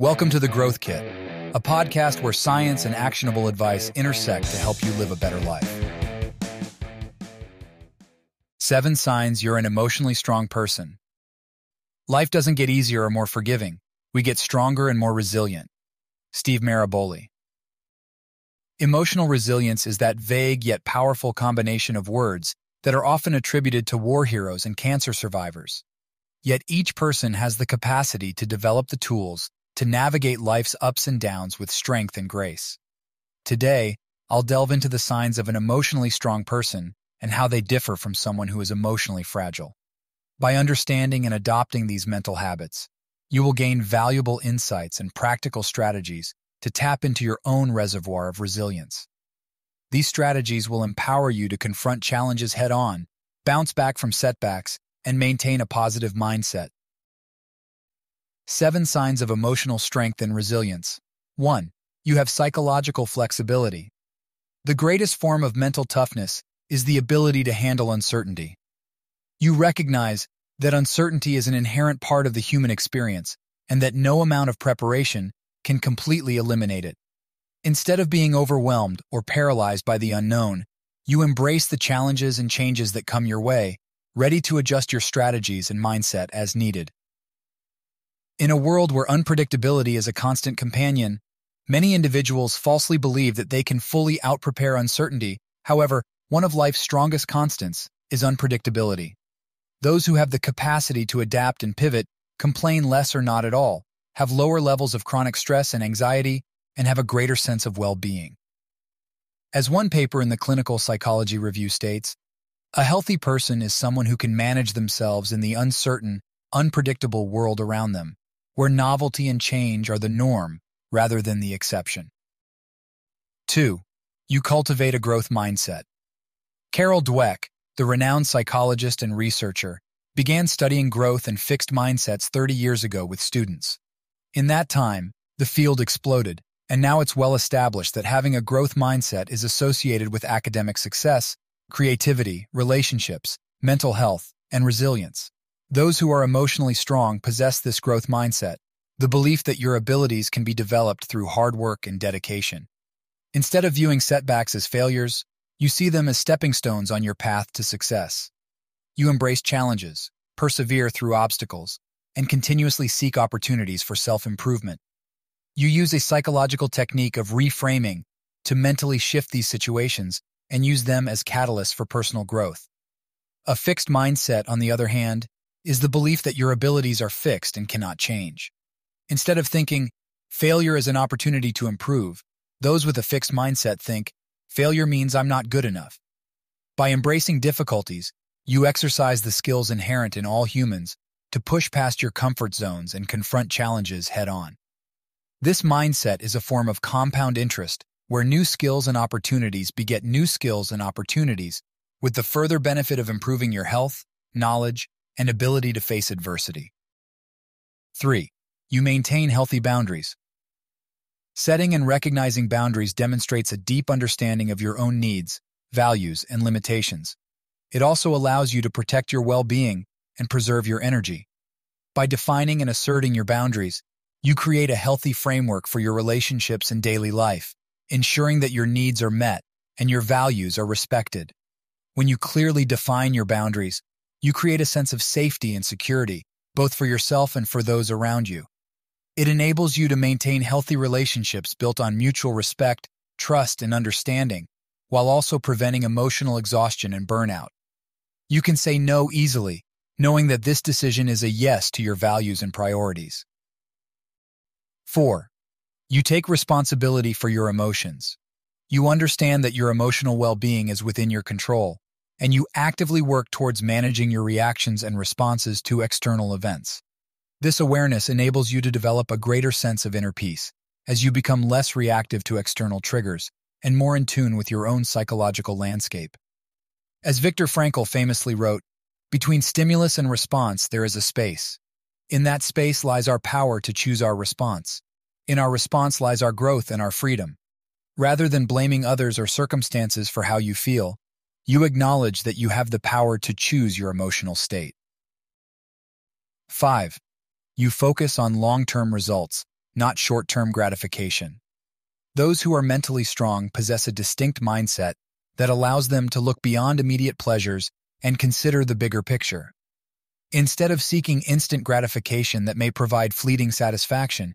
Welcome to The Growth Kit, a podcast where science and actionable advice intersect to help you live a better life. Seven signs you're an emotionally strong person. Life doesn't get easier or more forgiving. We get stronger and more resilient. Steve Maraboli. Emotional resilience is that vague yet powerful combination of words that are often attributed to war heroes and cancer survivors. Yet each person has the capacity to develop the tools to navigate life's ups and downs with strength and grace. Today, I'll delve into the signs of an emotionally strong person and how they differ from someone who is emotionally fragile. By understanding and adopting these mental habits, you will gain valuable insights and practical strategies to tap into your own reservoir of resilience. These strategies will empower you to confront challenges head on, bounce back from setbacks, and maintain a positive mindset. Seven signs of emotional strength and resilience. 1. You have psychological flexibility. The greatest form of mental toughness is the ability to handle uncertainty. You recognize that uncertainty is an inherent part of the human experience and that no amount of preparation can completely eliminate it. Instead of being overwhelmed or paralyzed by the unknown, you embrace the challenges and changes that come your way, ready to adjust your strategies and mindset as needed. In a world where unpredictability is a constant companion, many individuals falsely believe that they can fully outprepare uncertainty. However, one of life's strongest constants is unpredictability. Those who have the capacity to adapt and pivot complain less or not at all, have lower levels of chronic stress and anxiety, and have a greater sense of well-being. As one paper in the Clinical Psychology Review states, a healthy person is someone who can manage themselves in the uncertain, unpredictable world around them, where novelty and change are the norm rather than the exception. 2. You cultivate a growth mindset. Carol Dweck, the renowned psychologist and researcher, began studying growth and fixed mindsets 30 years ago with students. In that time, the field exploded, and now it's well established that having a growth mindset is associated with academic success, creativity, relationships, mental health, and resilience. Those who are emotionally strong possess this growth mindset, the belief that your abilities can be developed through hard work and dedication. Instead of viewing setbacks as failures, you see them as stepping stones on your path to success. You embrace challenges, persevere through obstacles, and continuously seek opportunities for self-improvement. You use a psychological technique of reframing to mentally shift these situations and use them as catalysts for personal growth. A fixed mindset, on the other hand, is the belief that your abilities are fixed and cannot change. Instead of thinking, failure is an opportunity to improve, those with a fixed mindset think, failure means I'm not good enough. By embracing difficulties, you exercise the skills inherent in all humans to push past your comfort zones and confront challenges head on. This mindset is a form of compound interest where new skills and opportunities beget new skills and opportunities with the further benefit of improving your health, knowledge, and ability to face adversity. 3. You maintain healthy boundaries. Setting and recognizing boundaries demonstrates a deep understanding of your own needs, values, and limitations. It also allows you to protect your well-being and preserve your energy. By defining and asserting your boundaries, you create a healthy framework for your relationships and daily life, ensuring that your needs are met and your values are respected. When you clearly define your boundaries, you create a sense of safety and security, both for yourself and for those around you. It enables you to maintain healthy relationships built on mutual respect, trust, and understanding, while also preventing emotional exhaustion and burnout. You can say no easily, knowing that this decision is a yes to your values and priorities. 4. You take responsibility for your emotions. You understand that your emotional well-being is within your control, and you actively work towards managing your reactions and responses to external events. This awareness enables you to develop a greater sense of inner peace, as you become less reactive to external triggers and more in tune with your own psychological landscape. As Viktor Frankl famously wrote, between stimulus and response there is a space. In that space lies our power to choose our response. In our response lies our growth and our freedom. Rather than blaming others or circumstances for how you feel, you acknowledge that you have the power to choose your emotional state. 5. You focus on long-term results, not short-term gratification. Those who are mentally strong possess a distinct mindset that allows them to look beyond immediate pleasures and consider the bigger picture. Instead of seeking instant gratification that may provide fleeting satisfaction,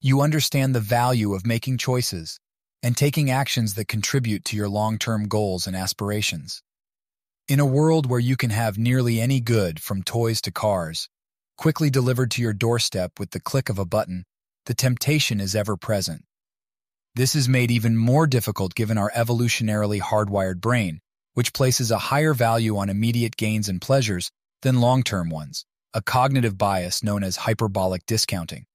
you understand the value of making choices and taking actions that contribute to your long-term goals and aspirations. In a world where you can have nearly any good, from toys to cars, quickly delivered to your doorstep with the click of a button, the temptation is ever present. This is made even more difficult given our evolutionarily hardwired brain, which places a higher value on immediate gains and pleasures than long-term ones, a cognitive bias known as hyperbolic discounting.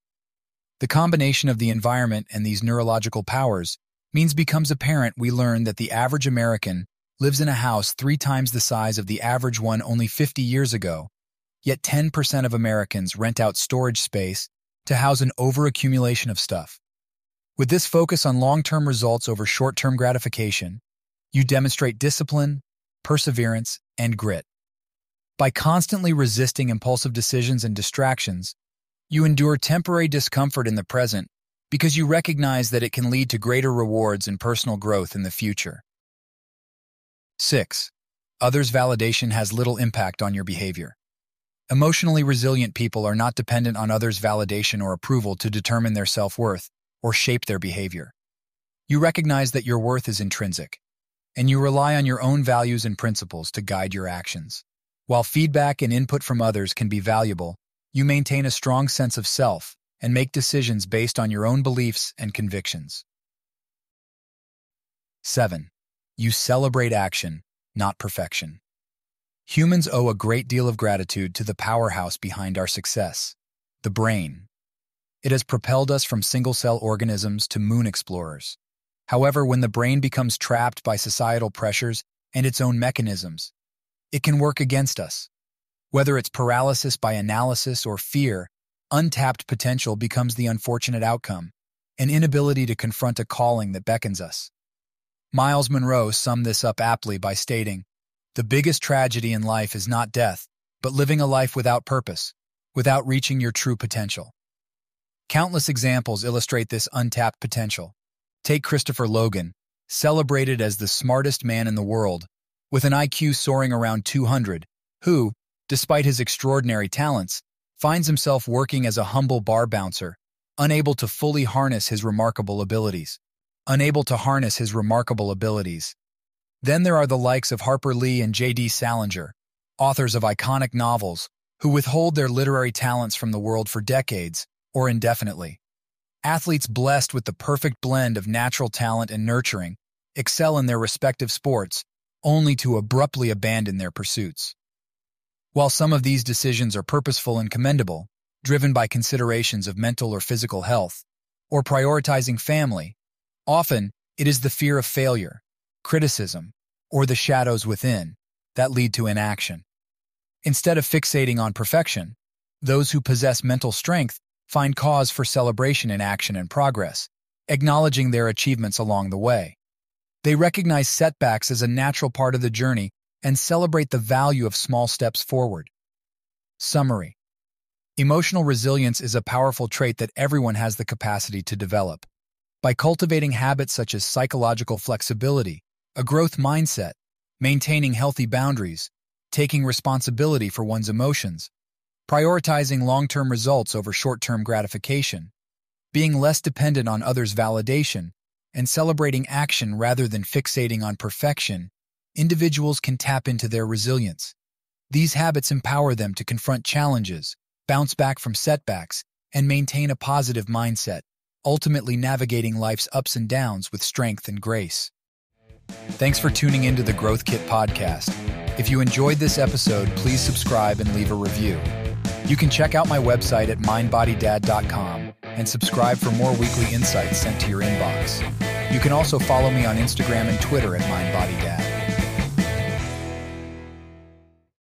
The combination of the environment and these neurological powers means becomes apparent we learn that the average American lives in a house three times the size of the average one only 50 years ago, yet 10% of Americans rent out storage space to house an overaccumulation of stuff. With this focus on long-term results over short-term gratification, you demonstrate discipline, perseverance, and grit. By constantly resisting impulsive decisions and distractions, you endure temporary discomfort in the present because you recognize that it can lead to greater rewards and personal growth in the future. 6. Others' validation has little impact on your behavior. Emotionally resilient people are not dependent on others' validation or approval to determine their self-worth or shape their behavior. You recognize that your worth is intrinsic, and you rely on your own values and principles to guide your actions. While feedback and input from others can be valuable, you maintain a strong sense of self and make decisions based on your own beliefs and convictions. 7. You celebrate action, not perfection. Humans owe a great deal of gratitude to the powerhouse behind our success, the brain. It has propelled us from single-cell organisms to moon explorers. However, when the brain becomes trapped by societal pressures and its own mechanisms, it can work against us. Whether it's paralysis by analysis or fear, untapped potential becomes the unfortunate outcome, an inability to confront a calling that beckons us. Myles Munroe summed this up aptly by stating, The biggest tragedy in life is not death, but living a life without purpose, without reaching your true potential. Countless examples illustrate this untapped potential. Take Christopher Langan, celebrated as the smartest man in the world, with an IQ soaring around 200, who, despite his extraordinary talents, finds himself working as a humble bar bouncer, unable to fully harness his remarkable abilities. Unable to harness his remarkable abilities. Then there are the likes of Harper Lee and J.D. Salinger, authors of iconic novels, who withhold their literary talents from the world for decades, or indefinitely. Athletes blessed with the perfect blend of natural talent and nurturing excel in their respective sports, only to abruptly abandon their pursuits. While some of these decisions are purposeful and commendable, driven by considerations of mental or physical health, or prioritizing family, often it is the fear of failure, criticism, or the shadows within that lead to inaction. Instead of fixating on perfection, those who possess mental strength find cause for celebration in action and progress, acknowledging their achievements along the way. They recognize setbacks as a natural part of the journey and celebrate the value of small steps forward. Summary Emotional resilience is a powerful trait that everyone has the capacity to develop. By cultivating habits such as psychological flexibility, a growth mindset, maintaining healthy boundaries, taking responsibility for one's emotions, prioritizing long-term results over short-term gratification, being less dependent on others' validation, and celebrating action rather than fixating on perfection, individuals can tap into their resilience. These habits empower them to confront challenges, bounce back from setbacks, and maintain a positive mindset, ultimately navigating life's ups and downs with strength and grace. Thanks for tuning into the Growth Kit podcast. If you enjoyed this episode, please subscribe and leave a review. You can check out my website at mindbodydad.com and subscribe for more weekly insights sent to your inbox. You can also follow me on Instagram and Twitter at mindbodydad.